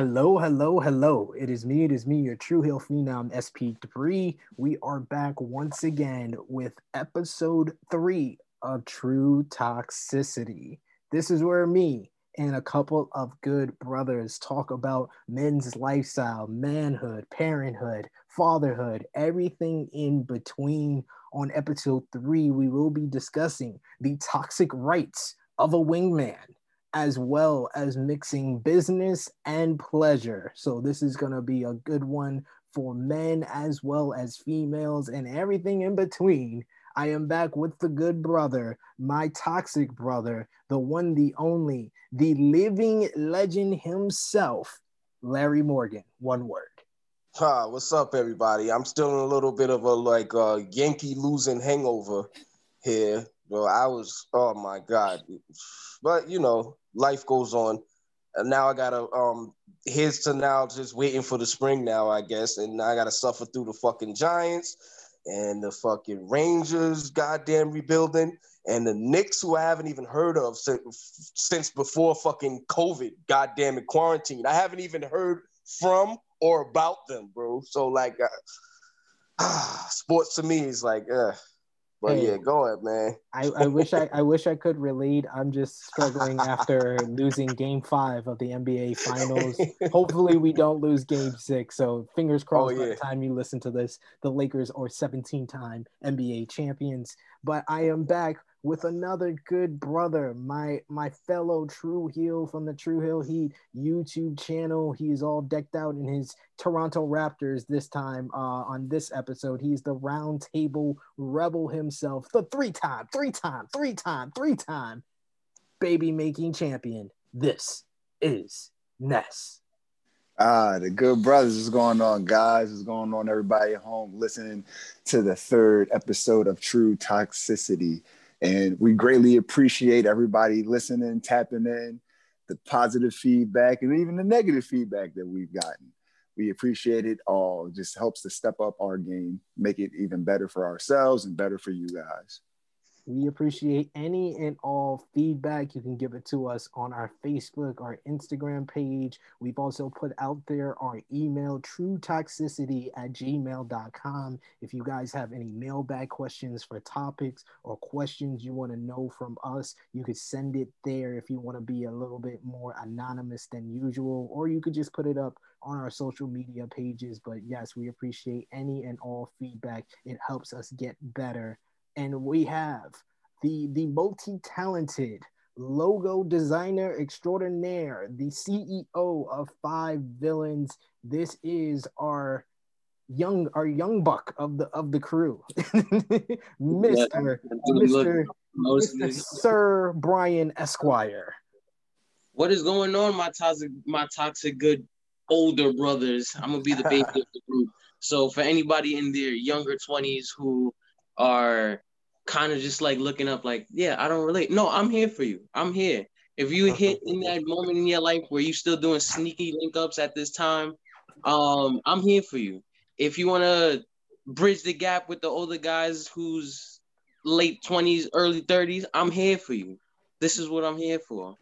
Hello, hello, hello. It is me, it is me, your True Heel Phenom SP3. We are back once again with episode three of True Toxicity. This is where me and a couple of good brothers talk about men's lifestyle, manhood, parenthood, fatherhood, everything in between. On episode three, we will be discussing the toxic rights of a wingman as well as mixing business and pleasure. So, this is going to be a good one for men as well as females and everything in between. I am back with the good brother, my toxic brother, the one, the only, the living legend himself, Larry Morgan. One word. Hi, what's up, everybody? I'm still in a little bit of a like uh, Yankee losing hangover here. Well, I was, oh my God. But, you know, life goes on. And now I gotta um here's to now just waiting for the spring now, I guess. And I gotta suffer through the fucking Giants and the fucking Rangers goddamn rebuilding and the Knicks who I haven't even heard of since, since before fucking COVID, goddamn it, quarantine. I haven't even heard from or about them, bro. So like uh, sports to me is like uh but hey, yeah, go ahead, man. I, I wish I, I wish I could relate. I'm just struggling after losing game five of the NBA finals. Hopefully we don't lose game six. So fingers oh, crossed oh, yeah. by the time you listen to this, the Lakers are 17 time NBA champions. But I am back with another good brother, my my fellow True Heel from the True Heel Heat YouTube channel. He is all decked out in his Toronto Raptors this time. Uh, on this episode, he's the Round Table Rebel himself, the three-time, three-time, three-time, three-time baby making champion. This is Ness. Ah, the good brothers is going on, guys. What's going on, everybody at home listening to the third episode of True Toxicity. And we greatly appreciate everybody listening, tapping in, the positive feedback, and even the negative feedback that we've gotten. We appreciate it all. It just helps to step up our game, make it even better for ourselves and better for you guys. We appreciate any and all feedback. You can give it to us on our Facebook, our Instagram page. We've also put out there our email, truetoxicity at gmail.com. If you guys have any mailbag questions for topics or questions you want to know from us, you could send it there if you want to be a little bit more anonymous than usual, or you could just put it up on our social media pages. But yes, we appreciate any and all feedback. It helps us get better and we have the the multi-talented logo designer extraordinaire, the CEO of Five Villains. This is our young our young buck of the of the crew, Mister Mister Sir Brian Esquire. What is going on, my toxic my toxic good older brothers? I'm gonna be the baby of the group. So for anybody in their younger 20s who are kind of just like looking up, like, yeah, I don't relate. No, I'm here for you. I'm here. If you hit in that moment in your life where you're still doing sneaky link ups at this time, um, I'm here for you. If you want to bridge the gap with the older guys who's late 20s, early 30s, I'm here for you. This is what I'm here for.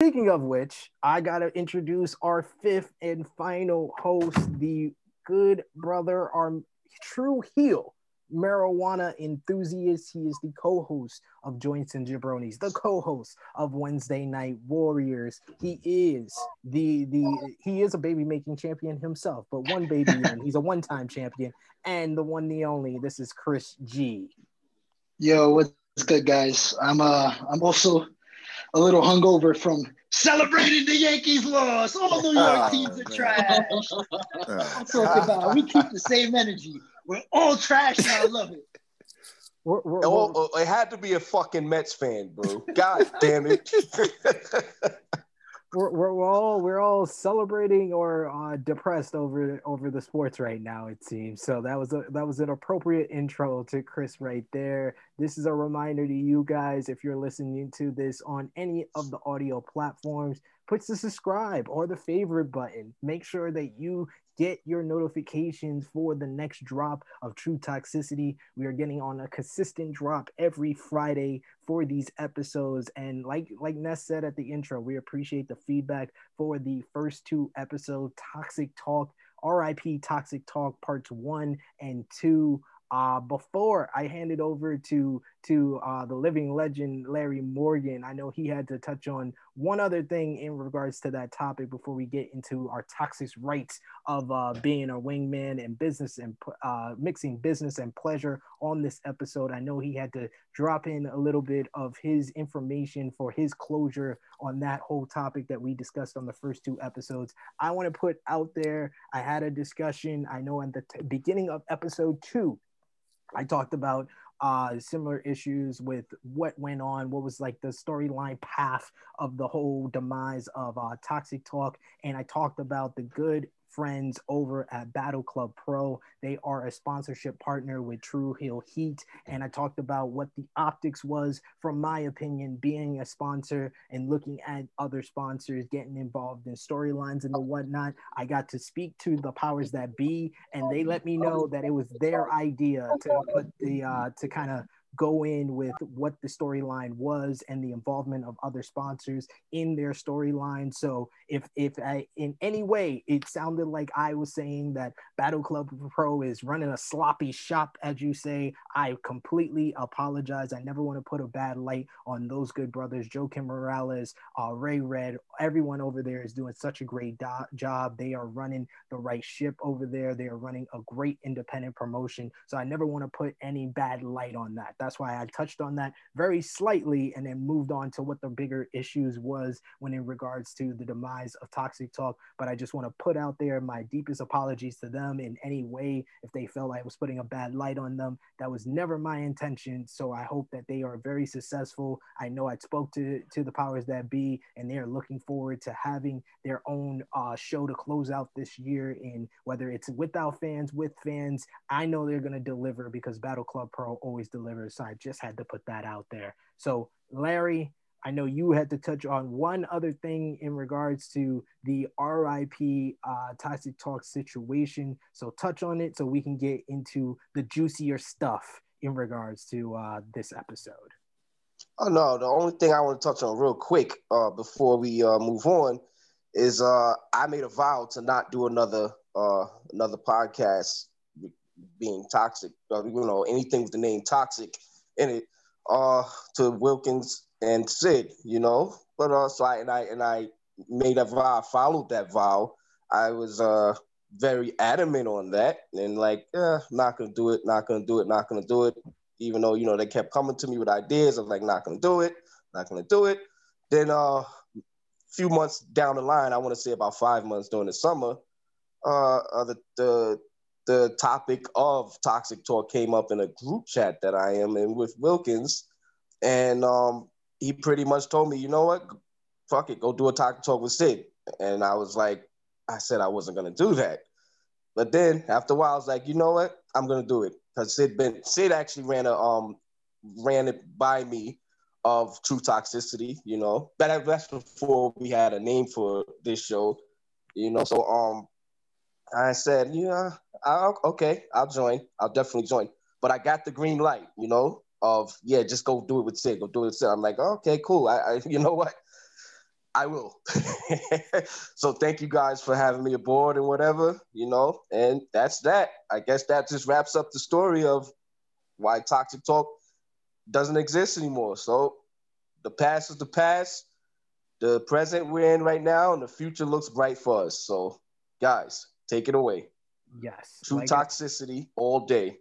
Speaking of which, I got to introduce our fifth and final host, the good brother, our true heel, marijuana enthusiast. He is the co-host of Joints and Jabronis, the co-host of Wednesday Night Warriors. He is the the he is a baby making champion himself, but one baby he's a one-time champion and the one the only. This is Chris G. Yo, what's good, guys? I'm uh I'm also a little hungover from celebrating the Yankees loss. All New York oh, teams are trash. I'm about we keep the same energy. We're all trash and I love it. We're, we're, oh, it had to be a fucking Mets fan, bro. God damn it. we're, we're, all we're all celebrating or uh, depressed over over the sports right now. It seems so. That was a that was an appropriate intro to Chris right there. This is a reminder to you guys if you're listening to this on any of the audio platforms put the subscribe or the favorite button. Make sure that you get your notifications for the next drop of True Toxicity. We are getting on a consistent drop every Friday for these episodes. And like like Ness said at the intro, we appreciate the feedback for the first two episodes, Toxic Talk, RIP Toxic Talk parts one and two. Uh, before I hand it over to to uh, the living legend Larry Morgan, I know he had to touch on one other thing in regards to that topic before we get into our toxic rights of uh, being a wingman and business and uh, mixing business and pleasure on this episode. I know he had to drop in a little bit of his information for his closure on that whole topic that we discussed on the first two episodes. I want to put out there, I had a discussion, I know at the t- beginning of episode two I talked about uh, similar issues with what went on, what was like the storyline path of the whole demise of uh, Toxic Talk. And I talked about the good friends over at Battle Club Pro. They are a sponsorship partner with True Heel Heat. And I talked about what the optics was, from my opinion, being a sponsor and looking at other sponsors getting involved in storylines and the whatnot. I got to speak to the powers that be, and they let me know that it was their idea to put the, uh, to kind of go in with what the storyline was and the involvement of other sponsors in their storyline. So if if I, in any way it sounded like I was saying that Battle Club Pro is running a sloppy shop, as you say, I completely apologize. I never want to put a bad light on those good brothers, Joakim Morales, uh, Ray Red. Everyone over there is doing such a great do- job. They are running the right ship over there. They are running a great independent promotion. So I never want to put any bad light on that. That's why I touched on that very slightly and then moved on to what the bigger issues was when in regards to the demise of Toxic Talk. But I just want to put out there my deepest apologies to them in any way if they felt like I was putting a bad light on them. That was never my intention. So I hope that they are very successful. I know I spoke to to the powers that be, and they are looking forward to having their own uh, show to close out this year. In whether it's without fans, with fans, I know they're going to deliver because Battle Club Pro always delivers. So I just had to put that out there. So, Larry, I know you had to touch on one other thing in regards to the RIP uh, Toxic Talk situation. So, touch on it so we can get into the juicier stuff in regards to uh, this episode. Oh no, the only thing I want to touch on real quick uh, before we uh, move on is uh, I made a vow to not do another uh, another podcast being toxic. Uh, you know, anything with the name toxic in it uh, to Wilkins and Sid, you know. But uh, so I and I and I made a vow, I followed that vow. I was uh very adamant on that and like, yeah, not gonna do it, not gonna do it, not gonna do it. Even though you know they kept coming to me with ideas of like, not gonna do it, not gonna do it. Then uh, few months down the line, I want to say about five months during the summer, uh, uh the the the topic of toxic talk came up in a group chat that I am in with Wilkins, and um, he pretty much told me, you know what, fuck it, go do a toxic talk with Sid. And I was like, I said I wasn't gonna do that, but then after a while, I was like, you know what, I'm gonna do it because Sid been Sid actually ran a um ran it by me of true toxicity, you know. That that's before we had a name for this show, you know. So um I said, yeah, I'll, okay, I'll join. I'll definitely join. But I got the green light, you know, of yeah, just go do it with Sid. Go do it with Sid. I'm like, okay, cool. I, I you know what? I will. so thank you guys for having me aboard and whatever, you know. And that's that. I guess that just wraps up the story of why Toxic Talk doesn't exist anymore. So the past is the past. The present we're in right now, and the future looks bright for us. So, guys, Take it away. Yes. True like toxicity all day.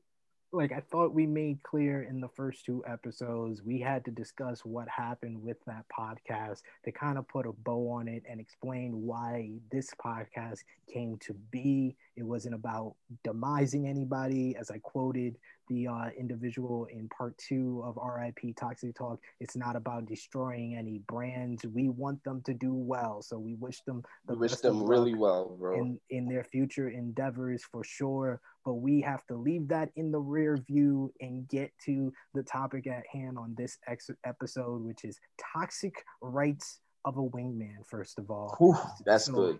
Like I thought we made clear in the first two episodes, we had to discuss what happened with that podcast to kind of put a bow on it and explain why this podcast came to be. It wasn't about demising anybody, as I quoted the uh, individual in part two of RIP Toxic Talk. It's not about destroying any brands. We want them to do well, so we wish them the we wish them really well, bro, in in their future endeavors for sure. But we have to leave that in the rear view and get to the topic at hand on this ex- episode, which is toxic rights of a wingman? First of all, Whew, that's So- good.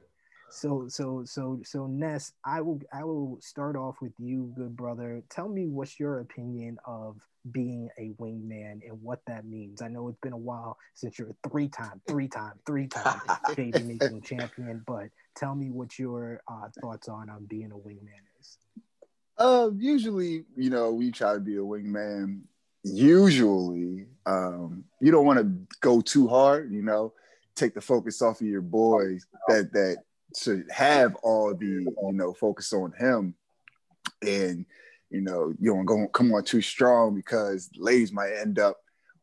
So so so so Ness, I will I will start off with you, good brother. Tell me what's your opinion of being a wingman and what that means. I know it's been a while since you're a three time, three time, three time baby making champion, but tell me what your uh, thoughts on on being a wingman is. Uh, usually, you know, we try to be a wingman. Usually, um, you don't want to go too hard. You know, take the focus off of your boys that that should have all the you know focus on him, and you know you don't go come on too strong because ladies might end up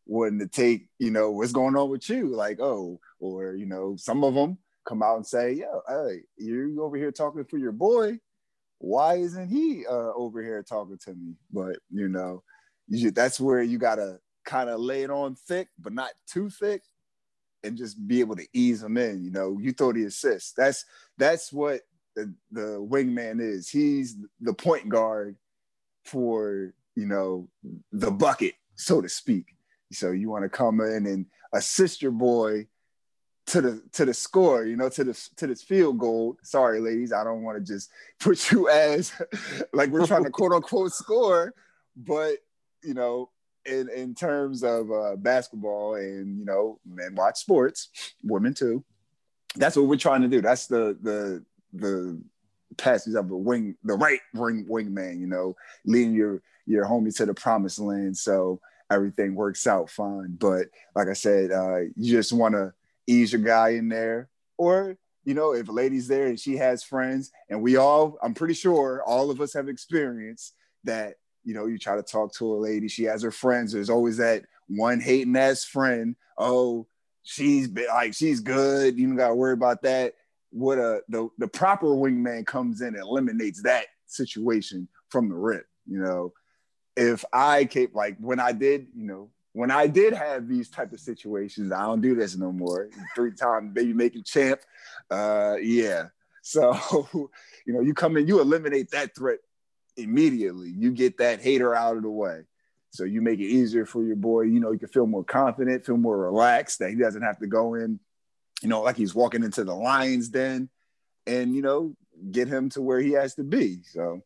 wanting to take you know what's going on with you, like oh, or you know some of them come out and say, yo, hey, you over here talking for your boy. Why isn't he uh, over here talking to me? But you know, you, that's where you gotta kind of lay it on thick, but not too thick, and just be able to ease them in. You know, you throw the assist. That's that's what the, the wingman is. He's the point guard for you know the bucket, so to speak. So you want to come in and assist your boy to the to the score, you know, to the to this field goal. Sorry, ladies, I don't want to just put you as like we're trying to quote unquote score, but you know, in in terms of uh, basketball and you know, men watch sports, women too. That's what we're trying to do. That's the the the passage of a wing, the right wing wingman. You know, leading your your homie to the promised land, so everything works out fine. But like I said, uh, you just want to ease your guy in there. Or, you know, if a lady's there and she has friends, and we all, I'm pretty sure all of us have experienced that, you know, you try to talk to a lady, she has her friends. There's always that one hating ass friend. Oh, she's be- like, she's good. You don't got to worry about that. What a, the, the proper wingman comes in and eliminates that situation from the rip, you know. If I came, like when I did, you know, when I did have these type of situations, I don't do this no more. Three time baby making champ. Uh yeah. So, you know, you come in, you eliminate that threat immediately. You get that hater out of the way. So you make it easier for your boy. You know, you can feel more confident, feel more relaxed that he doesn't have to go in, you know, like he's walking into the lion's den and, you know, get him to where he has to be. So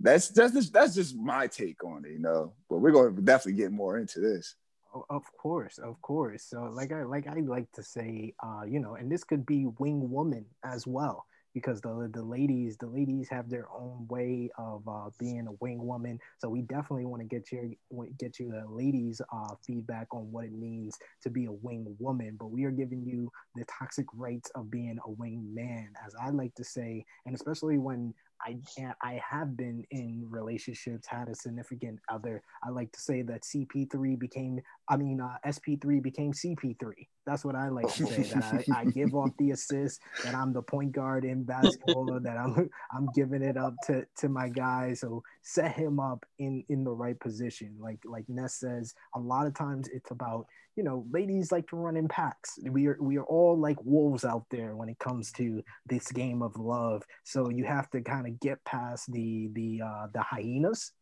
that's that's just that's just my take on it, you know. But we're going to definitely get more into this. Oh, Of course, of course. So, like I like I like to say, uh, you know, and this could be wing woman as well, because the the ladies the ladies have their own way of uh, being a wing woman. So we definitely want to get your get you the ladies' uh, feedback on what it means to be a wing woman. But we are giving you the toxic rights of being a wing man, as I like to say, and especially when I I have been in relationships, had a significant other. I like to say that CP3 became, I mean, uh, SP3 became CP3. That's what I like to say. that I, I give off the assist. That I'm the point guard in basketball. that I'm I'm giving it up to to my guy. So set him up in in the right position. Like like Ness says, a lot of times it's about you know, ladies like to run in packs. We are we are all like wolves out there when it comes to this game of love. So you have to kind of get past the the uh, the hyenas,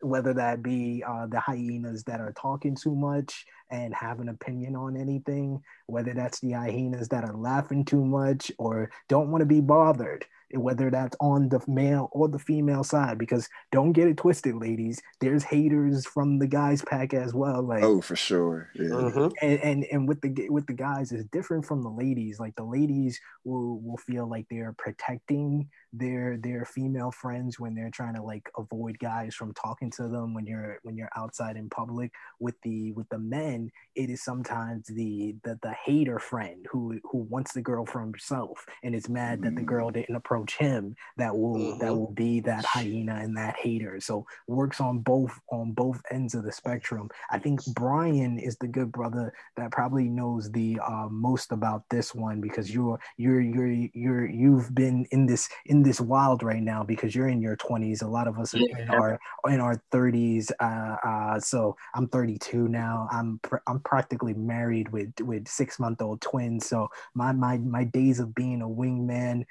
whether that be uh, the hyenas that are talking too much and have an opinion on anything, whether that's the hyenas that are laughing too much or don't want to be bothered whether that's on the male or the female side because don't get it twisted ladies there's haters from the guys pack as well like Oh, for sure. Yeah. Mhm. and, and and with the with the guys is different from the ladies like the ladies will will feel like they're protecting their their female friends when they're trying to like avoid guys from talking to them when you're when you're outside in public with the with the men it is sometimes the the, the hater friend who who wants the girl for himself and is mad that the girl didn't approach him that will that Mhm. will be that hyena and that hater. So works on both on both ends of the spectrum. I think brian is the good brother that probably knows the uh, most about this one because you're you're you're you're you've been in this in this wild right now because you're in your 20s a lot of us are in our in our 30s uh, uh, so i'm 32 now. I'm pr- i'm practically married with with six month old twins so my my my days of being a wingman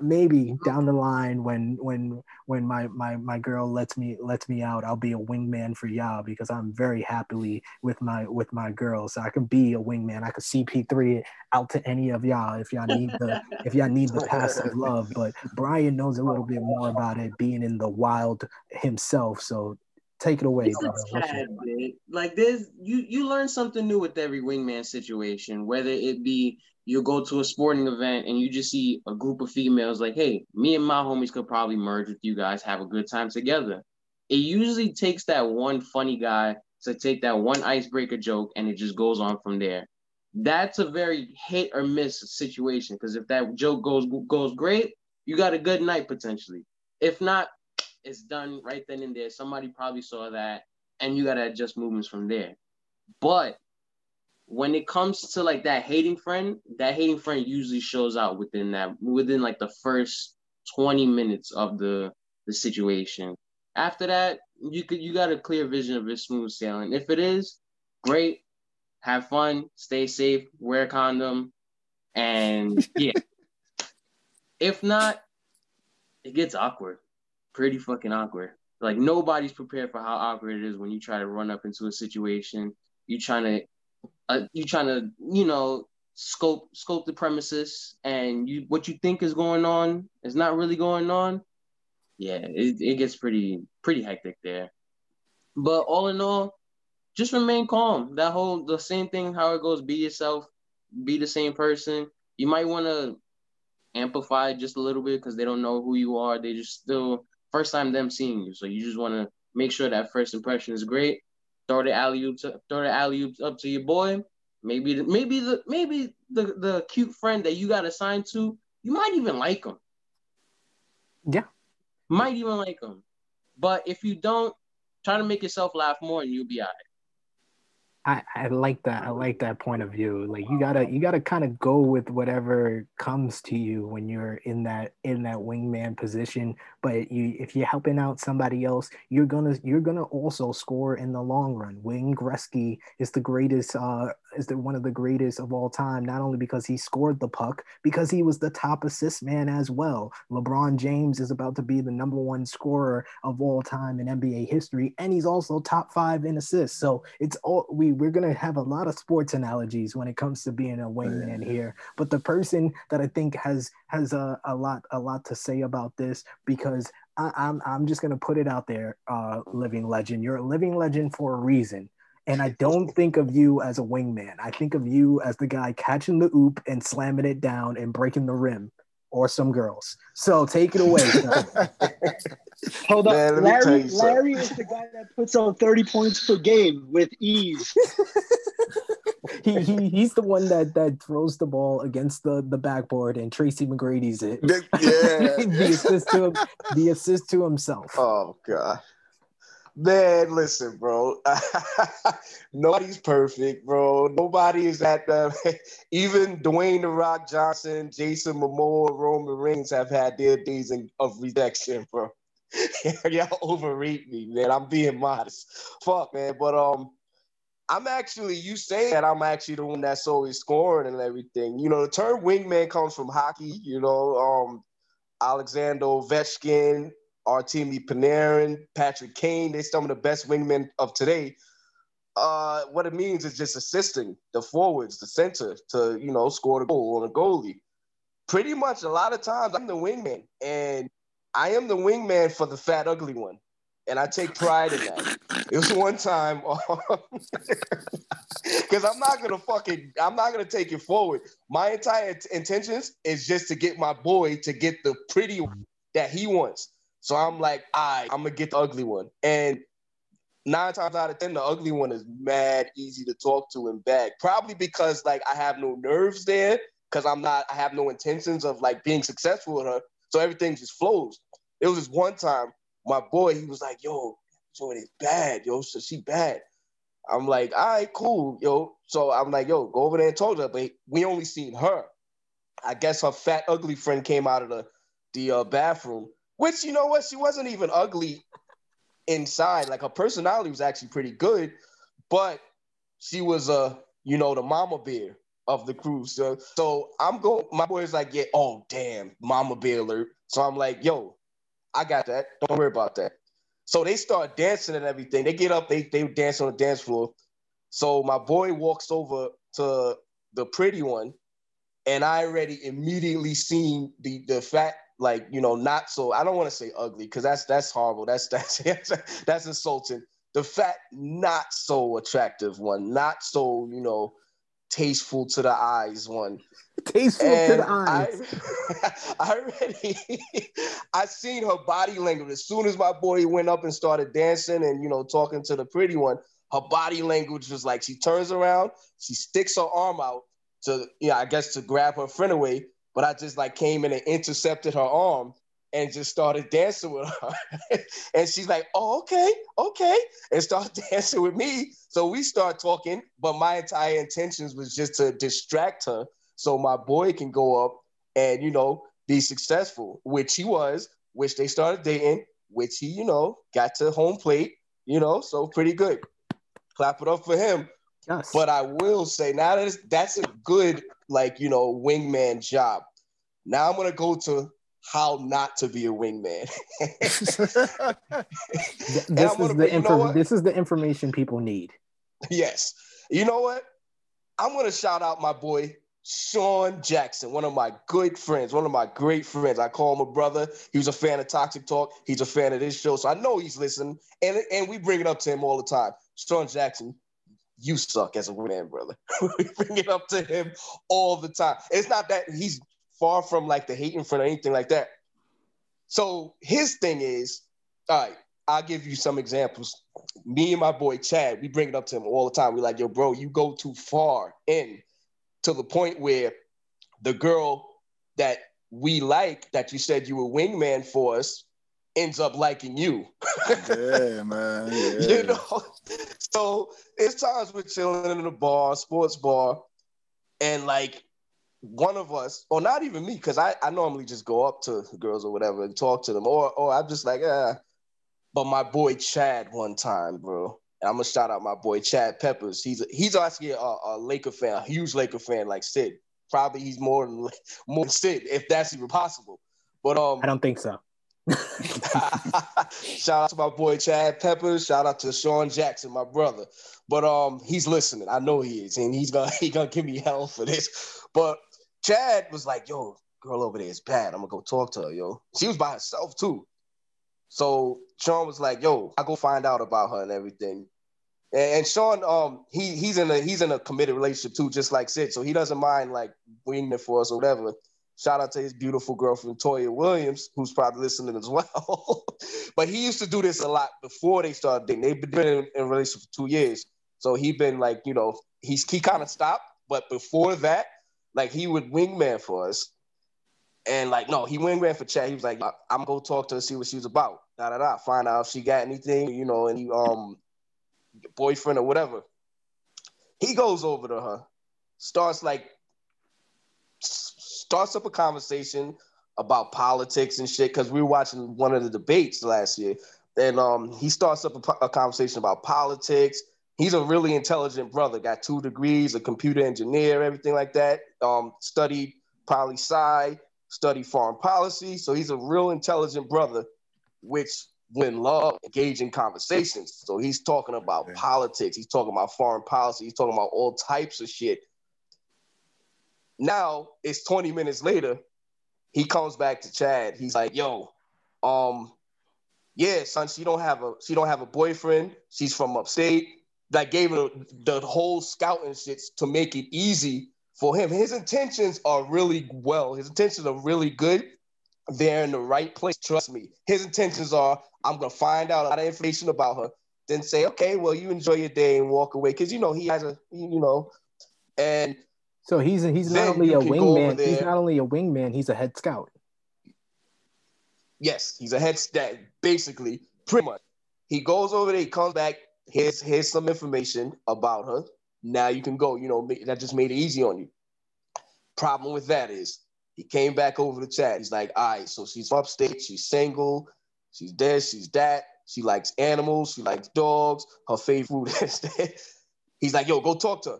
maybe mm-hmm. down the line when when when my my my girl lets me lets me out i'll be a wingman for y'all because i'm very happily with my with my girl so i can be a wingman. I could cp3 out to any of y'all if y'all need the if y'all need the passive love but brian knows a little bit more about it being in the wild himself so take it away tad like there's you you learn something new with every wingman situation whether it be you go to a sporting event and you just see a group of females like, hey, me and my homies could probably merge with you guys, have a good time together. It usually takes that one funny guy to take that one icebreaker joke and it just goes on from there. That's a very hit or miss situation because if that joke goes goes great, you got a good night potentially. If not, it's done right then and there. Somebody probably saw that and you got to adjust movements from there. But when it comes to like that hating friend, that hating friend usually shows out within that within like the first 20 minutes of the the situation. After that, you could you got a clear vision of it smooth sailing. If it is, great. Have fun, stay safe, wear a condom, and yeah. if not, it gets awkward. Pretty fucking awkward. Like nobody's prepared for how awkward it is when you try to run up into a situation. You trying to uh, you trying to you know scope scope the premises and you what you think is going on is not really going on. Yeah it, it gets pretty pretty hectic there. But all in all just remain calm. That whole the same thing how it goes be yourself be the same person. You might want to amplify just a little bit because they don't know who you are. They just still first time them seeing you so you just want to make sure that first impression is great throw the alley oops, throw the alley oops up to your boy. Maybe the, maybe the maybe the the cute friend that you got assigned to, you might even like him. Yeah, might even like him. But if you don't, try to make yourself laugh more, and you'll be alright. I, I like that. I like that point of view. Like you gotta you gotta kind of go with whatever comes to you when you're in that in that wingman position. But you if you're helping out somebody else, you're gonna you're gonna also score in the long run. Wayne Gretzky is the greatest uh is the one of the greatest of all time, not only because he scored the puck, because he was the top assist man as well. LeBron James is about to be the number one scorer of all time in NBA history, and he's also top five in assists. So it's all we we're gonna have a lot of sports analogies when it comes to being a wingman here. But the person that I think has has a, a lot a lot to say about this because I, I'm I'm just gonna put it out there, uh, living legend. You're a living legend for a reason. And I don't think of you as a wingman. I think of you as the guy catching the oop and slamming it down and breaking the rim or some girls. So take it away. Hold on. Larry, Larry is the guy that puts on 30 points per game with ease. he, he he's the one that that throws the ball against the the backboard and Tracy McGrady's it. Yeah. the assist to the assist to himself. Oh god. Man, listen, bro. Nobody's perfect, bro. Nobody is at the. Even Dwayne the Rock Johnson, Jason Momoa, Roman Reigns have had their days in, of rejection, bro. Y'all overrate me, man. I'm being modest. Fuck, man. But um, I'm actually you saying that I'm actually the one that's always scoring and everything. You know, the term wingman comes from hockey. You know, um, Alexander Ovechkin, Artemi Panarin, Patrick Kane, they're some of the best wingmen of today. Uh, what it means is just assisting the forwards, the center, to you know score the goal on a goalie. Pretty much, a lot of times I'm the wingman, and I am the wingman for the fat ugly one, and I take pride in that. It was one time because I'm not gonna fucking I'm not gonna take it forward. My entire t- intentions is just to get my boy to get the pretty that he wants. So I'm like, I right, I'm gonna get the ugly one. And nine times out of ten, the ugly one is mad easy to talk to and bag. Probably because like I have no nerves there, because I'm not, I have no intentions of like being successful with her. So everything just flows. It was just one time, my boy, he was like, yo, so it's bad, yo. So she bad. I'm like, all right, cool, yo. So I'm like, yo, go over there and talk to her. But we only seen her. I guess her fat, ugly friend came out of the the uh, bathroom which you know what, she wasn't even ugly inside. Like her personality was actually pretty good, but she was a uh, you know the mama bear of the crew. So, so I'm going. My boy's like, yeah. Oh damn, Mama Bear alert. So I'm like, yo, I got that. Don't worry about that. So they start dancing and everything. They get up. They they dance on the dance floor. So my boy walks over to the pretty one, and I already immediately seen the the fat like you know not so I don't want to say ugly because that's that's horrible. That's that's that's insulting. The fat not so attractive one, not so you know tasteful to the eyes one. Tasteful and to the eyes. I, I already I seen her body language as soon as my boy went up and started dancing and you know talking to the pretty one. Her body language was like she turns around, she sticks her arm out to yeah, I guess to grab her friend away, but I just like came in and intercepted her arm and just started dancing with her. and she's like, oh, okay, okay. And started dancing with me. So we start talking, but my entire intentions was just to distract her so my boy can go up and, you know, be successful, which he was, which they started dating, which he, you know, got to home plate, you know, so pretty good. Clap it up for him. Yes. But I will say now that that's a good, like, you know, wingman job. Now I'm gonna go to how not to be a wingman. this is the this is the information people need. Yes. You know what? I'm gonna shout out my boy Sean Jackson, one of my good friends, one of my great friends. I call him a brother. He was a fan of Toxic Talk. He's a fan of this show, so I know he's listening, and and we bring it up to him all the time. Sean Jackson, you suck as a man, brother. we bring it up to him all the time. It's not that he's far from like the hate in front or anything like that. So his thing is, all right, I'll give you some examples. Me and my boy Chad, we bring it up to him all the time. We're like, yo, bro, you go too far in to the point where the girl that we like, that you said you were wingman for us, ends up liking you. yeah, man. Yeah. You know, so it's times we're chilling in a bar, sports bar, and like one of us, or not even me, because I, I normally just go up to girls or whatever and talk to them, or or I'm just like, ah. But my boy Chad one time, bro. And I'm gonna shout out my boy Chad Peppers. He's a, he's actually a, a Laker fan, a huge Laker fan, like Sid. Probably he's more than more than Sid, if that's even possible. But um, I don't think so. shout out to my boy Chad Peppers. Shout out to Sean Jackson, my brother. But um, he's listening. I know he is, and he's gonna he gonna give me hell for this. But Chad was like, yo, girl over there is bad. I'm gonna go talk to her, yo. She was by herself too. So Sean was like, yo, I go find out about her and everything. And, Sean, um, he he's in a he's in a committed relationship too, just like Sid. So he doesn't mind like winging it for us or whatever. Shout out to his beautiful girlfriend Toya Williams, who's probably listening as well. but he used to do this a lot before they started dating. They've been in, a relationship for two years. So he been like, you know, he's he kind of stopped, but before that, like he would wingman for us. And like, no, he wingman for Chad. He was like, I'm gonna talk to her, see what she's about. Da da da. Find out if she got anything, you know, any um boyfriend or whatever. He goes over to her, starts like starts up a conversation about politics and shit because we were watching one of the debates last year, and um he starts up a, a conversation about politics he's a really intelligent brother. Got two degrees, a computer engineer, everything like that. Um, studied poli sci, studied foreign policy. So he's a real intelligent brother, which when love engaging conversations. So he's talking about okay. politics. He's talking about foreign policy. He's talking about all types of shit. Now it's 20 minutes later. He comes back to Chad. He's like, "Yo, um, yeah, son, she don't have a she don't have a boyfriend. She's from upstate that gave her the whole scouting shit to make it easy for him. His intentions are really well. His intentions are really good. They're in the right place. Trust me. His intentions are I'm gonna find out a lot of information about her, then say, okay, well, you enjoy your day and walk away. Cause you know, he has a you know, and so he's he's not only a wingman, he's not only a wingman, he's a head scout. Yes, he's a head scout, basically, pretty much. He goes over there, he comes back, here's here's some information about her. Now you can go. You know that just made it easy on you. Problem with that is he came back over the chat. He's like, all right, so she's upstate, she's single, she's this, she's that. She likes animals, she likes dogs. Her favorite food is. He's like, yo, go talk to her.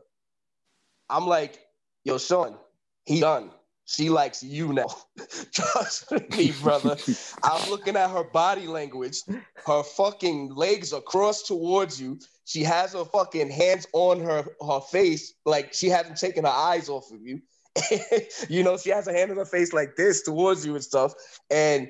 I'm like, yo, Sean, he done. She likes you now. Trust me, brother. I'm looking at her body language. Her fucking legs are crossed towards you. She has her fucking hands on her, her face, like she hasn't taken her eyes off of you. you know, she has her hand on her face like this towards you and stuff. And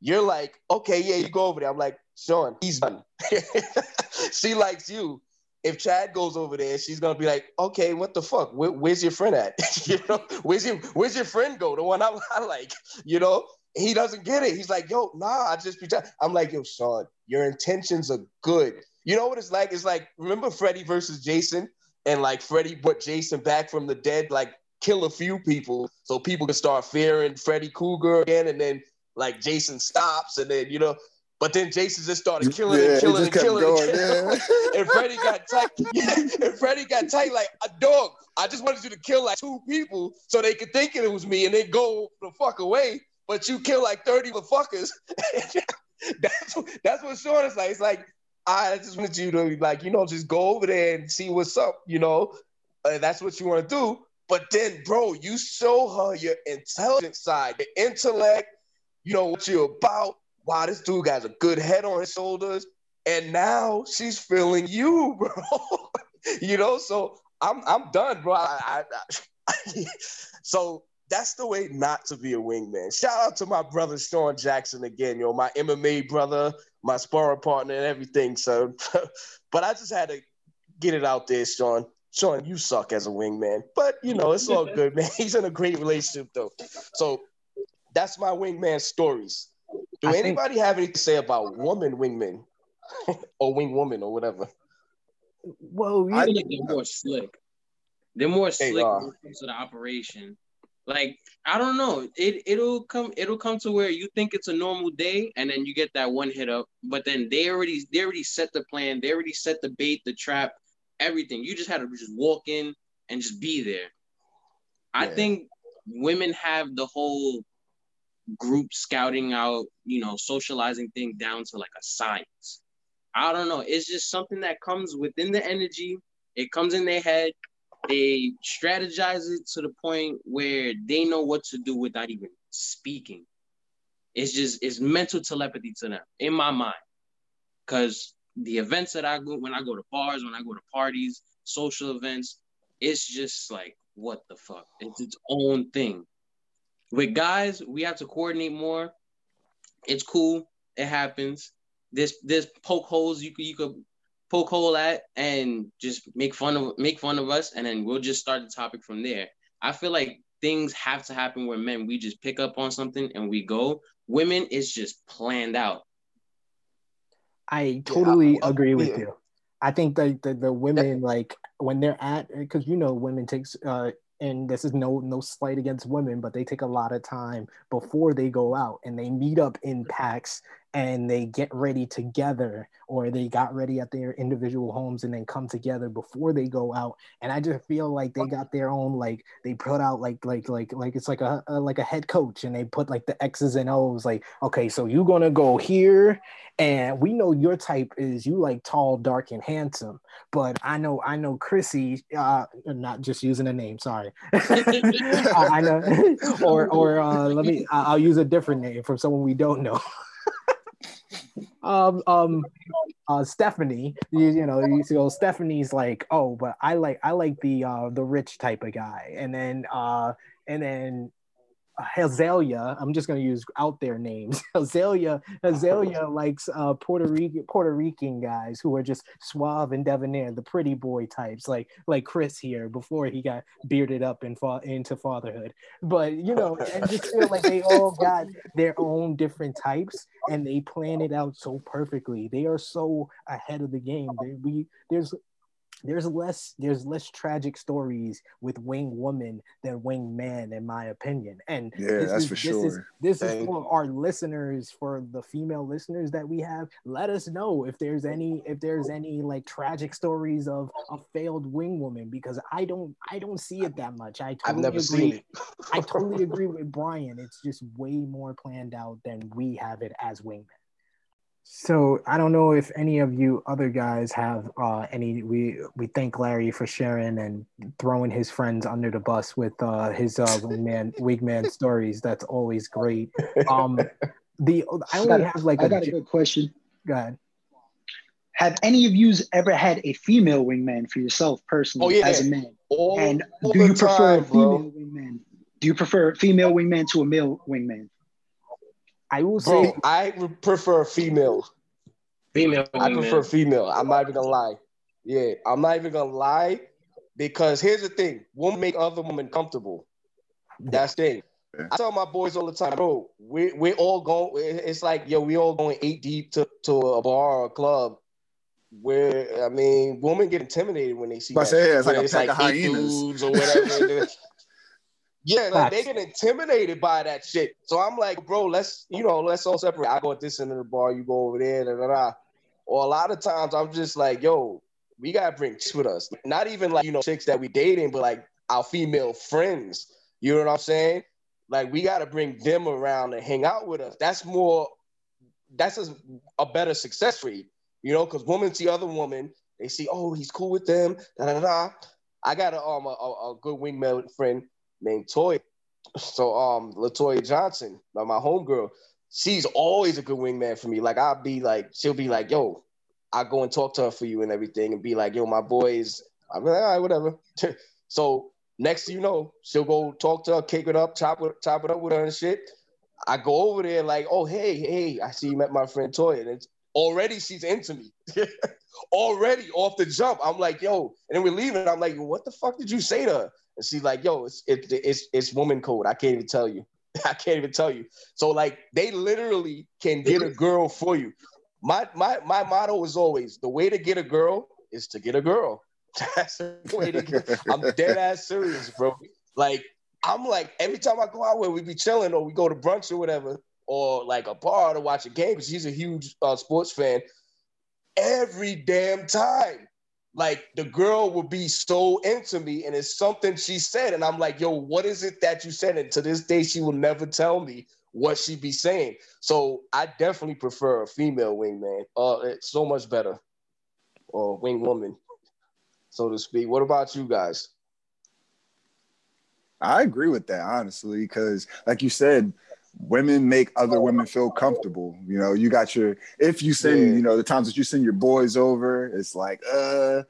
you're like, okay, yeah, you go over there. I'm like, Sean, he's done. she likes you. If Chad goes over there, she's gonna be like, okay, what the fuck? Where, where's your friend at? you know, where's your where's your friend go? The one I, I like, you know. He doesn't get it. He's like, yo, nah, I just be. I'm like, yo, Sean, your intentions are good. You know what it's like? It's like, remember Freddy versus Jason, and like Freddy brought Jason back from the dead, like kill a few people so people can start fearing Freddy Krueger again, and then like Jason stops, and then you know, but then Jason just started killing yeah, and killing and killing, going, and, killing. Yeah. and Freddy got tight. And Freddy got tight like a dog. I just wanted you to kill like two people so they could think it was me and then go the fuck away. But you kill like 30 motherfuckers. that's, that's what Sean is like. It's like, I just wanted you to like, you know, just go over there and see what's up, you know. Uh, that's what you want to do. But then, bro, you show her your intelligent side, your intellect, you know what you're about. Wow, this dude got a good head on his shoulders. And now she's feeling you, bro. you know, so I'm I'm done, bro. I, I, I, so that's the way not to be a wingman. Shout out to my brother Sean Jackson again, yo, my MMA brother, my sparring partner, and everything. So, but I just had to get it out there, Sean. Sean, you suck as a wingman, but you know it's all good, man. He's in a great relationship though. So that's my wingman stories. Do I anybody think... have anything to say about woman wingmen or wing woman or whatever? Well, I think they're more slick. They're more slick hey, uh, when it comes to the operation. Like I don't know, it it'll come it'll come to where you think it's a normal day, and then you get that one hit up, but then they already they already set the plan, they already set the bait, the trap, everything. You just had to just walk in and just be there. Yeah. I think women have the whole group scouting out, you know, socializing thing down to like a science. I don't know. It's just something that comes within the energy. It comes in their head. They strategize it to the point where they know what to do without even speaking. It's just it's mental telepathy to them in my mind. Cause the events that I go when I go to bars, when I go to parties, social events, it's just like what the fuck? It's its own thing. With guys, we have to coordinate more. It's cool. It happens. This there's poke holes you could you could poke hole at and just make fun of make fun of us, and then we'll just start the topic from there. I feel like things have to happen where men we just pick up on something and we go. Women is just planned out. I totally yeah, agree with yeah. you. I think that the, the women like when they're at because you know women takes uh and this is no no slight against women, but they take a lot of time before they go out and they meet up in mm-hmm. packs and they get ready together or they got ready at their individual homes and then come together before they go out. And i just feel like they got their own like they put out like like like like it's like a, a like a head coach and they put like the x's and o's like okay so you're gonna go here and we know your type is you like tall dark and handsome but i know i know chrissy uh not just using a name sorry. I know or or uh let me i'll use a different name from someone we don't know um um uh Stephanie, you, you know, you so Stephanie's like, oh, but I like I like the uh the rich type of guy. And then uh and then Hazelia, I'm just gonna use out there names. Hazelia, Hazelia likes uh, Puerto Rican Puerto Rican guys who are just suave and debonair, the pretty boy types, like like Chris here before he got bearded up and fa- into fatherhood. But you know, I just feel like they all got their own different types, and they plan it out so perfectly. They are so ahead of the game. They, we there's there's less there's less tragic stories with wing woman than wing man in my opinion. And yeah that's is, for this sure. is, this Thank is for our listeners for the female listeners that we have. Let us know if there's any if there's any like tragic stories of a failed wing woman because i don't i don't see it that much. I totally i've never agree. seen it. I totally agree with brian. It's just way more planned out than we have it as wingmen So I don't know if any of you other guys have uh, any. We we thank Larry for sharing and throwing his friends under the bus with uh, his uh, wingman wingman stories. That's always great. Um, the I only have like I got a good question. Go ahead. Have any of you ever had a female wingman for yourself personally Oh, yeah. as a man? All, And all do you prefer time, a female bro. wingman? Do you prefer a female wingman to a male wingman? I will say Bro, I would prefer female. Female. I wingman. prefer female. I'm not even gonna lie. Yeah, I'm not even gonna lie because here's the thing: women make other women comfortable. That's the thing. I tell my boys all the time, bro. We we all going. It's like yo, we all going eight deep to, to a bar or a club. Where I mean, women get intimidated when they see. I that say, shit, yeah, it's like where a pack of eight hyenas. dudes or whatever. Yeah, like they get intimidated by that shit. So I'm like, bro, let's you know, let's all separate. I go at this end of the bar, you go over there, da, da, da. Or a lot of times I'm just like, yo, we gotta bring chicks with us. Not even like you know chicks that we dating, but like our female friends. You know what I'm saying? Like we gotta bring them around and hang out with us. That's more. That's a, a better success rate. You know, because women see other women, they see, oh, he's cool with them. Da da da. I got a um a, a good wingman friend named Toy. So um Latoya Johnson, my homegirl, she's always a good wingman for me. Like I'll be like, she'll be like, yo, I go and talk to her for you and everything, and be like, yo, my boys. I'm like, all right, whatever. so next you know, she'll go talk to her, kick it up, chop it, chop it up with her and shit. I go over there like, oh hey, hey, I see you met my friend Toy, and it's already she's into me. already off the jump. I'm like, yo, and then we're leaving. I'm like, what the fuck did you say to her? And she's like, yo, it's it, it's it's woman code. I can't even tell you. I can't even tell you. So like they literally can get a girl for you. My my my motto is always the way to get a girl is to get a girl. That's the way to get. I'm dead ass serious, bro. Like I'm like every time I go out where we be chilling or we go to brunch or whatever, or like a bar to watch a game because she's a huge uh, sports fan. Every damn time, like the girl will be so into me, and it's something she said, and I'm like, yo, what is it that you said? And to this day, she will never tell me what she be saying. So I definitely prefer a female wingman. Uh, it's so much better, or wing woman, so to speak. What about you guys? I agree with that honestly, because like you said, women make other women feel comfortable. You know, you got your if you send, Yeah. you know, the times that you send your boys over, it's like, uh,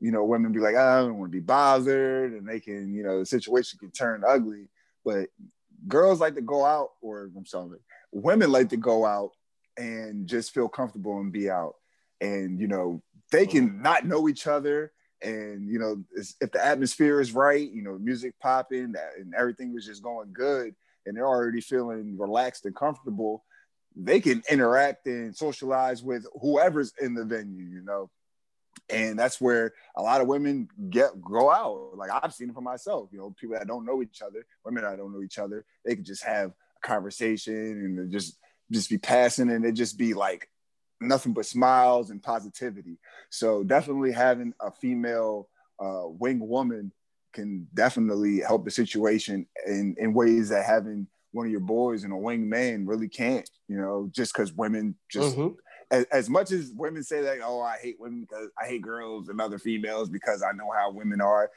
you know, women be like, I don't want to be bothered, and they can, you know, the situation can turn ugly. But girls like to go out, or I'm sorry, women like to go out and just feel comfortable and be out. And you know, they can not know each other and you know if the atmosphere is right you know music popping that- and everything was just going good and they're already feeling relaxed and comfortable they can interact and socialize with whoever's in the venue you know? And that's where a lot of women get go out. Like i've seen it for myself you know people that don't know each other women that don't know each other they could just have a conversation and just just be passing and it just be like nothing but smiles and positivity. So definitely having a female uh, wing woman can definitely help the situation in, in ways that having one of your boys and a wing man really can't. You know, just because women just Mhm. as, as much as women say that, oh, I hate women because I hate girls and other females because I know how women are.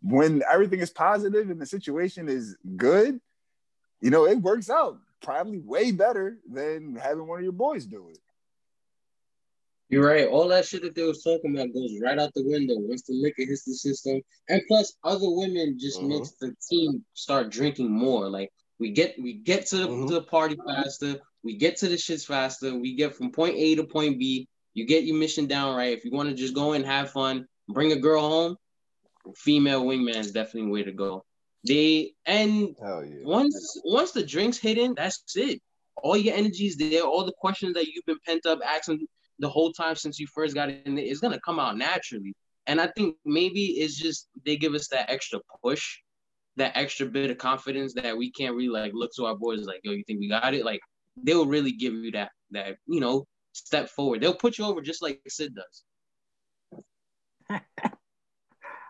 When everything is positive and the situation is good, you know, it works out probably way better than having one of your boys do it. You're right. All that shit that they was talking about goes right out the window once the liquor hits the system. And plus, other women just Mhm. makes the team start drinking more. Like we get we get to the, Mhm. to the party faster. We get to the shits faster. We get from point A to point B. You get your mission down right. If you want to just go and have fun, bring a girl home. Female wingman is definitely the way to go. They and yeah. once once the drinks hit in, that's it. All your energy is there. All the questions that you've been pent up asking the whole time since you first got in it's gonna come out naturally. And I think maybe it's just they give us that extra push, that extra bit of confidence that we can't really like look to our boys like, yo, you think we got it? Like they'll really give you that that you know step forward. They'll put you over just like Sid does.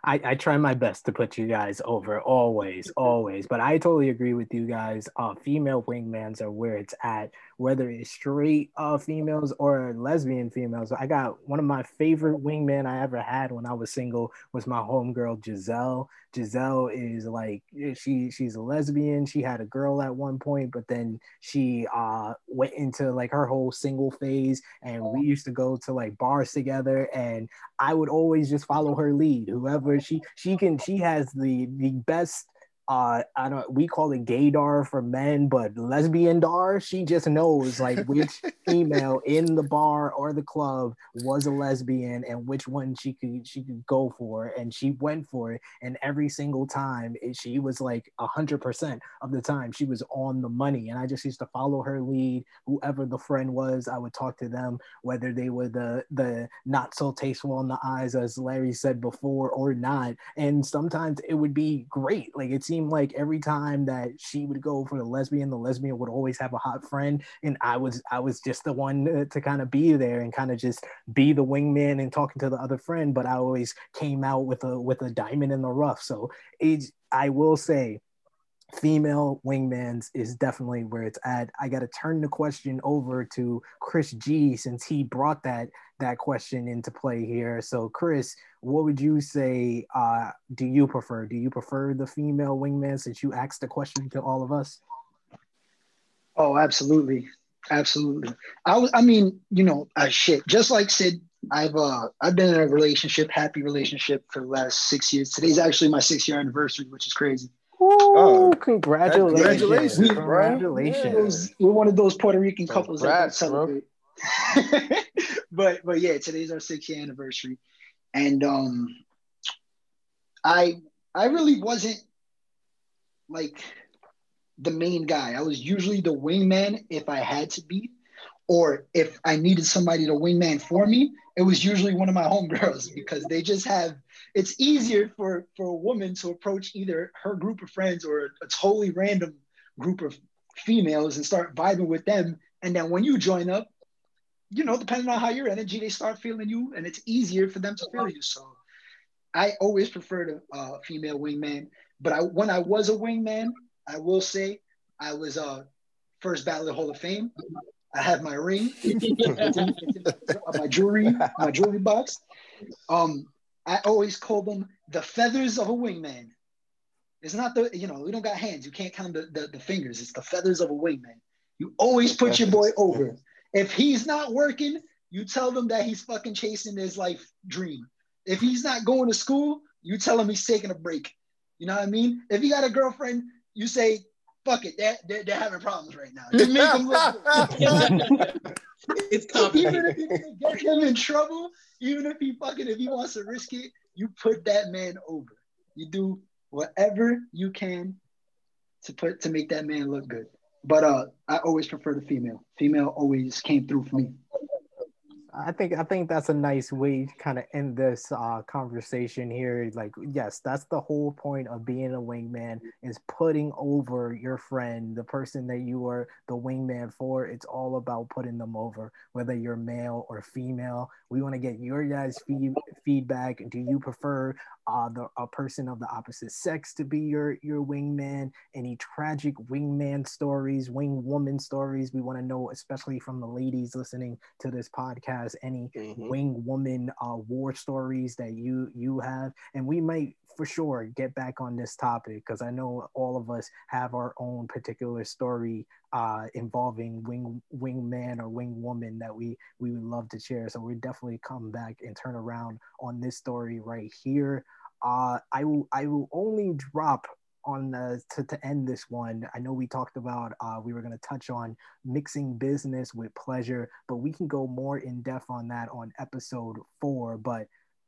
I, I try my best to put you guys over always, always. But I totally agree with you guys. Uh, female wingmans are where it's at, whether it's straight uh, females or lesbian females. I got one of my favorite wingmen I ever had when I was single was my homegirl Giselle. Giselle is like she she's a lesbian. She had a girl at one point, but then she uh went into like her whole single phase, and we used to go to like bars together, and I would always just follow her lead. Whoever she she can she has the the best uh I don't we call it gaydar for men, but lesbian dar, she just knows like which female in the bar or the club was a lesbian and which one she could she could go for and she went for it. And every single time it, she was like a hundred percent of the time she was on the money. And I just used to follow her lead. Whoever the friend was I would talk to them whether they were the the not so tasteful in the eyes as Larry said before or not. And sometimes it would be great. Like it seemed like every time that she would go for the lesbian the lesbian would always have a hot friend. And I was I was just the one to, to kind of be there and kind of just be the wingman and talking to the other friend. But I always came out with a with a diamond in the rough. So it I will say female wingmans is definitely where it's at. I got to turn the question over to Chris G since he brought that that question into play here. So Chris, what would you say uh, do you prefer? Do you prefer the female wingman since you asked the question to all of us? Oh, absolutely. Absolutely. I was I mean, you know, uh, shit, just like Sid I've uh I've been in a relationship, happy relationship for the last six years. Today's actually my six year anniversary, which is crazy. Oh, congratulations! Congratulations, We- bro. Congratulations! We're one of those Puerto Rican couples Congrats, that don't celebrate. but but yeah, today's our six year anniversary, and um, I I really wasn't like the main guy. I was usually the wingman if I had to be, or if I needed somebody to wingman for me. It was usually one of my homegirls because they just have. It's easier for for a woman to approach either her group of friends or a totally random group of females and start vibing with them. And then when you join up, you know, depending on how your energy, they start feeling you, and it's easier for them to feel you. So I always preferred a uh, female wingman. But I, when I was a wingman, I will say I was uh, first Battle of Hall of Fame. I have my ring, it's in- it's in my jewelry, my jewelry box. Um, I always call them the feathers of a wingman. It's not the, you know, we don't got hands. You can't count the, the, the fingers. It's the feathers of a wingman. You always put your boy over. If he's not working, you tell them that he's fucking chasing his life dream. If he's not going to school, you tell him he's taking a break. You know what I mean? If he got a girlfriend, you say, fuck it, they're, they're, they're having problems right now. You make him look good. it's even if you get him in trouble, even if he fucking if he wants to risk it, you put that man over. You do whatever you can to put to make that man look good. But uh, I always prefer the female. Female always came through for me. I think I think that's a nice way to kind of end this uh, conversation here. Like, yes, that's the whole point of being a wingman is putting over your friend, the person that you are the wingman for. It's all about putting them over, whether you're male or female. We want to get your guys' feed, feedback. Do you prefer uh, the a person of the opposite sex to be your your wingman? Any tragic wingman stories, wing woman stories? We want to know, especially from the ladies listening to this podcast any Mhm. wing woman uh, war stories that you you have and we might for sure get back on this topic because i know all of us have our own particular story uh, involving wing wing man or wing woman that we we would love to share. So we definitely come back and turn around on this story right here. Uh, i will i will only drop on the, to, to end this one. I know we talked about uh, we were going to touch on mixing business with pleasure, but we can go more in depth on that on episode four. But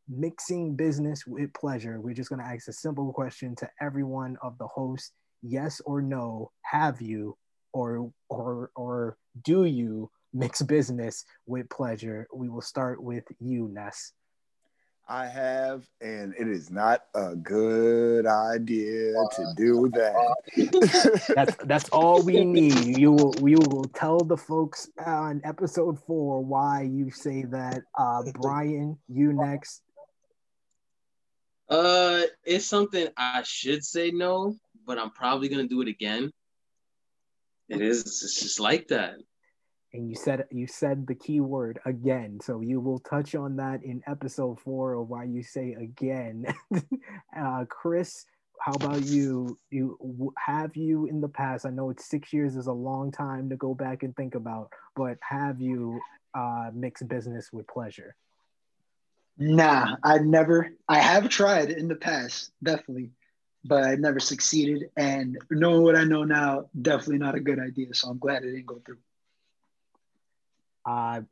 mixing business with pleasure, we're just going to ask a simple question to every one of the hosts. Yes or no, have you or or or do you mix business with pleasure? We will start with you, Ness. I have, and it is not a good idea to do that. That's that's all we need. You will you will tell the folks on episode four why you say that. Uh, Brian, you next. Uh, it's something I should say no, but I'm probably gonna do it again. It is. It's just like that. And you said you said the key word again, so you will touch on that in episode four of why you say again. uh, Chris, how about you? You have you in the past? I know it's six years is a long time to go back and think about, but have you uh, mixed business with pleasure? Nah, I never. I have tried in the past, definitely, but I never succeeded. And knowing what I know now, definitely not a good idea. So I'm glad it didn't go through. Uh,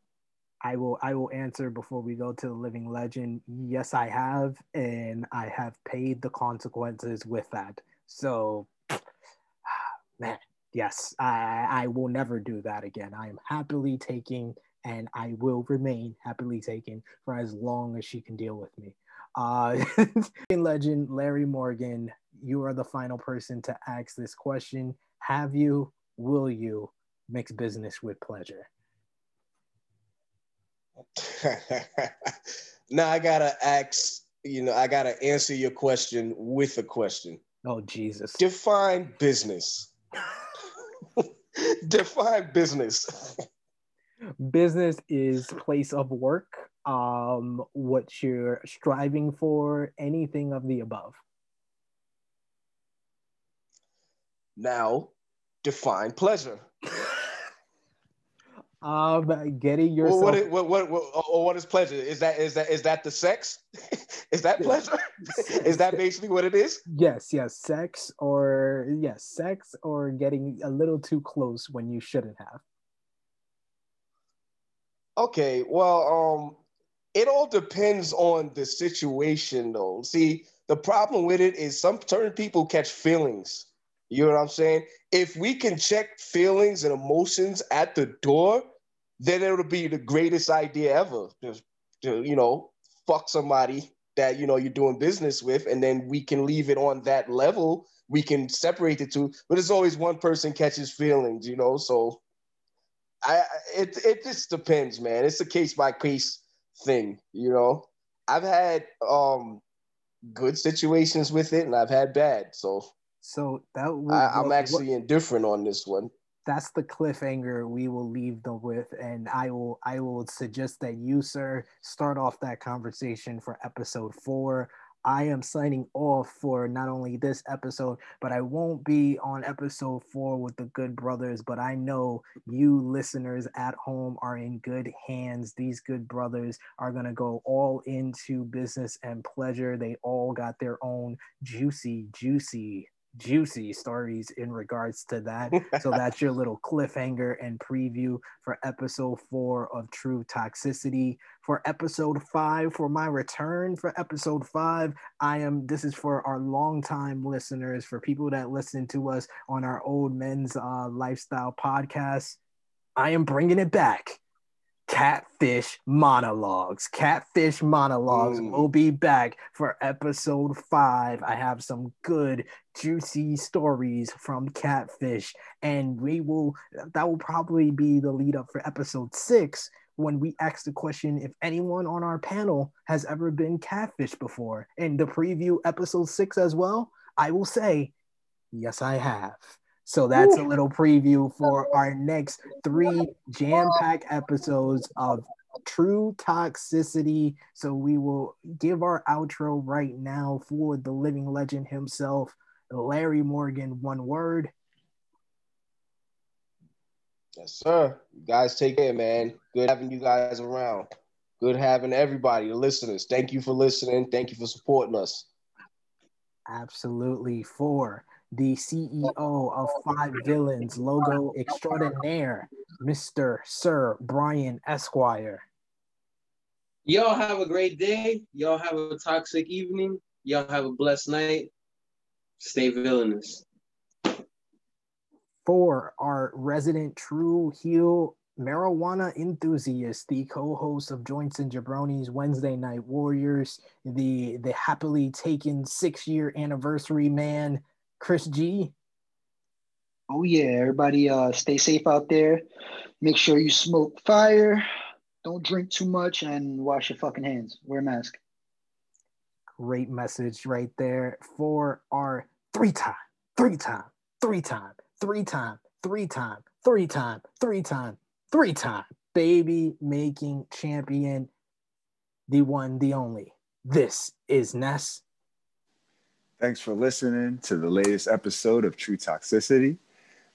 I will I will answer before we go to the living legend. Yes, I have, and I have paid the consequences with that. So, man, yes, I I will never do that again. I am happily taking, and I will remain happily taken for as long as she can deal with me. Uh, legend Larry Morgan, you are the final person to ask this question. Have you? Will you mix business with pleasure? now I gotta ask, you know, I gotta answer your question with a question. Oh Jesus. Define business. Define business. business is place of work, um, what you're striving for, anything of the above. Now, define pleasure. um getting yourself well, what, what, what, what, oh, what is pleasure? Is that is that is that the sex? Is that pleasure? Is that basically what it is? Yes yes sex or yes sex or getting a little too close when you shouldn't have. Okay well um it all depends on the situation though see the problem with it is some certain people catch feelings you know what I'm saying? If we can check feelings and emotions at the door, then it'll be the greatest idea ever. Just to, you know, fuck somebody that you know you're doing business with, and then we can leave it on that level. We can separate the two, but it's always one person catches feelings, you know. So, I it it just depends, man. It's a case by case thing, you know. I've had um good situations with it, and I've had bad. So so that I, am actually what, indifferent on this one. That's the cliffhanger we will leave them with, and I will I will suggest that you, sir, start off that conversation for episode four. I am signing off for not only this episode, but I won't be on episode four with the good brothers. But I know you listeners at home are in good hands. These good brothers are going to go all into business and pleasure. They all got their own juicy, juicy juicy stories in regards to that. so that's your little cliffhanger and preview for episode four of True Toxicity. For episode five, for my return for episode five, I am. This is for our longtime listeners, for people that listen to us on our old men's uh, lifestyle podcast. I am bringing it back. Catfish Monologues. Catfish Monologues mm. will be back for episode five. I have some good, juicy stories from Catfish, and we will, that will probably be the lead up for episode six when we ask the question if anyone on our panel has ever been catfish before. In the preview, episode six as well, I will say, yes, I have. So that's Ooh. a little preview for our next three jam packed episodes of True Toxicity. So we will give our outro right now for the living legend himself, Larry Morgan. One word. Yes, sir. You guys take care, man. Good having you guys around. Good having everybody, the listeners. Thank you for listening. Thank you for supporting us. Absolutely. For the CEO of Five Villains, logo extraordinaire, Mr. Sir Brian Esquire. Y'all have a great day. Y'all have a toxic evening. Y'all have a blessed night. Stay villainous. For our resident True Heel marijuana enthusiast, the co-host of Joints and Jabronis Wednesday Night Warriors, the the happily taken six year anniversary man, Chris G. Oh yeah, everybody uh stay safe out there. Make sure you smoke fire, don't drink too much, and wash your fucking hands. Wear a mask. Great message right there for our three time, three time, three time, three time, three time, three time, three time, three time baby making champion, the one, the only. This is Ness. Thanks for listening to the latest episode of True Toxicity.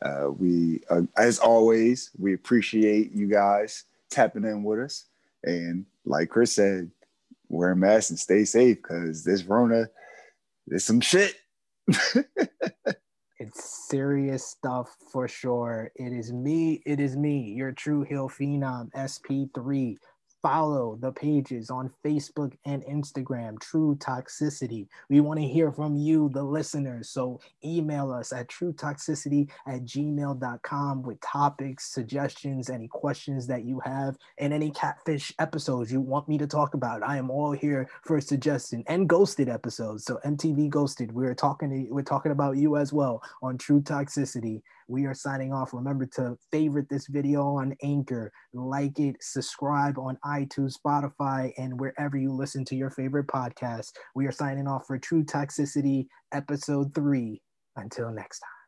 Uh, we, uh, as always, we appreciate you guys tapping in with us. And like Chris said, wear a mask and stay safe because this Rona, there's some shit. it's serious stuff for sure. It is me. It is me, your true Heel phenom, SP3 follow the pages on Facebook and Instagram, True Toxicity. We want to hear from you, the listeners. So email us at truetoxicity at gmail.com with topics, suggestions, any questions that you have, and any catfish episodes you want me to talk about. I am all here for suggestion and ghosted episodes. So MTV Ghosted, we're talking to, we're talking about you as well on True Toxicity. We are signing off. Remember to favorite this video on Anchor, like it, subscribe on iTunes, Spotify, and wherever you listen to your favorite podcast. We are signing off for True Toxicity, episode three. Until next time.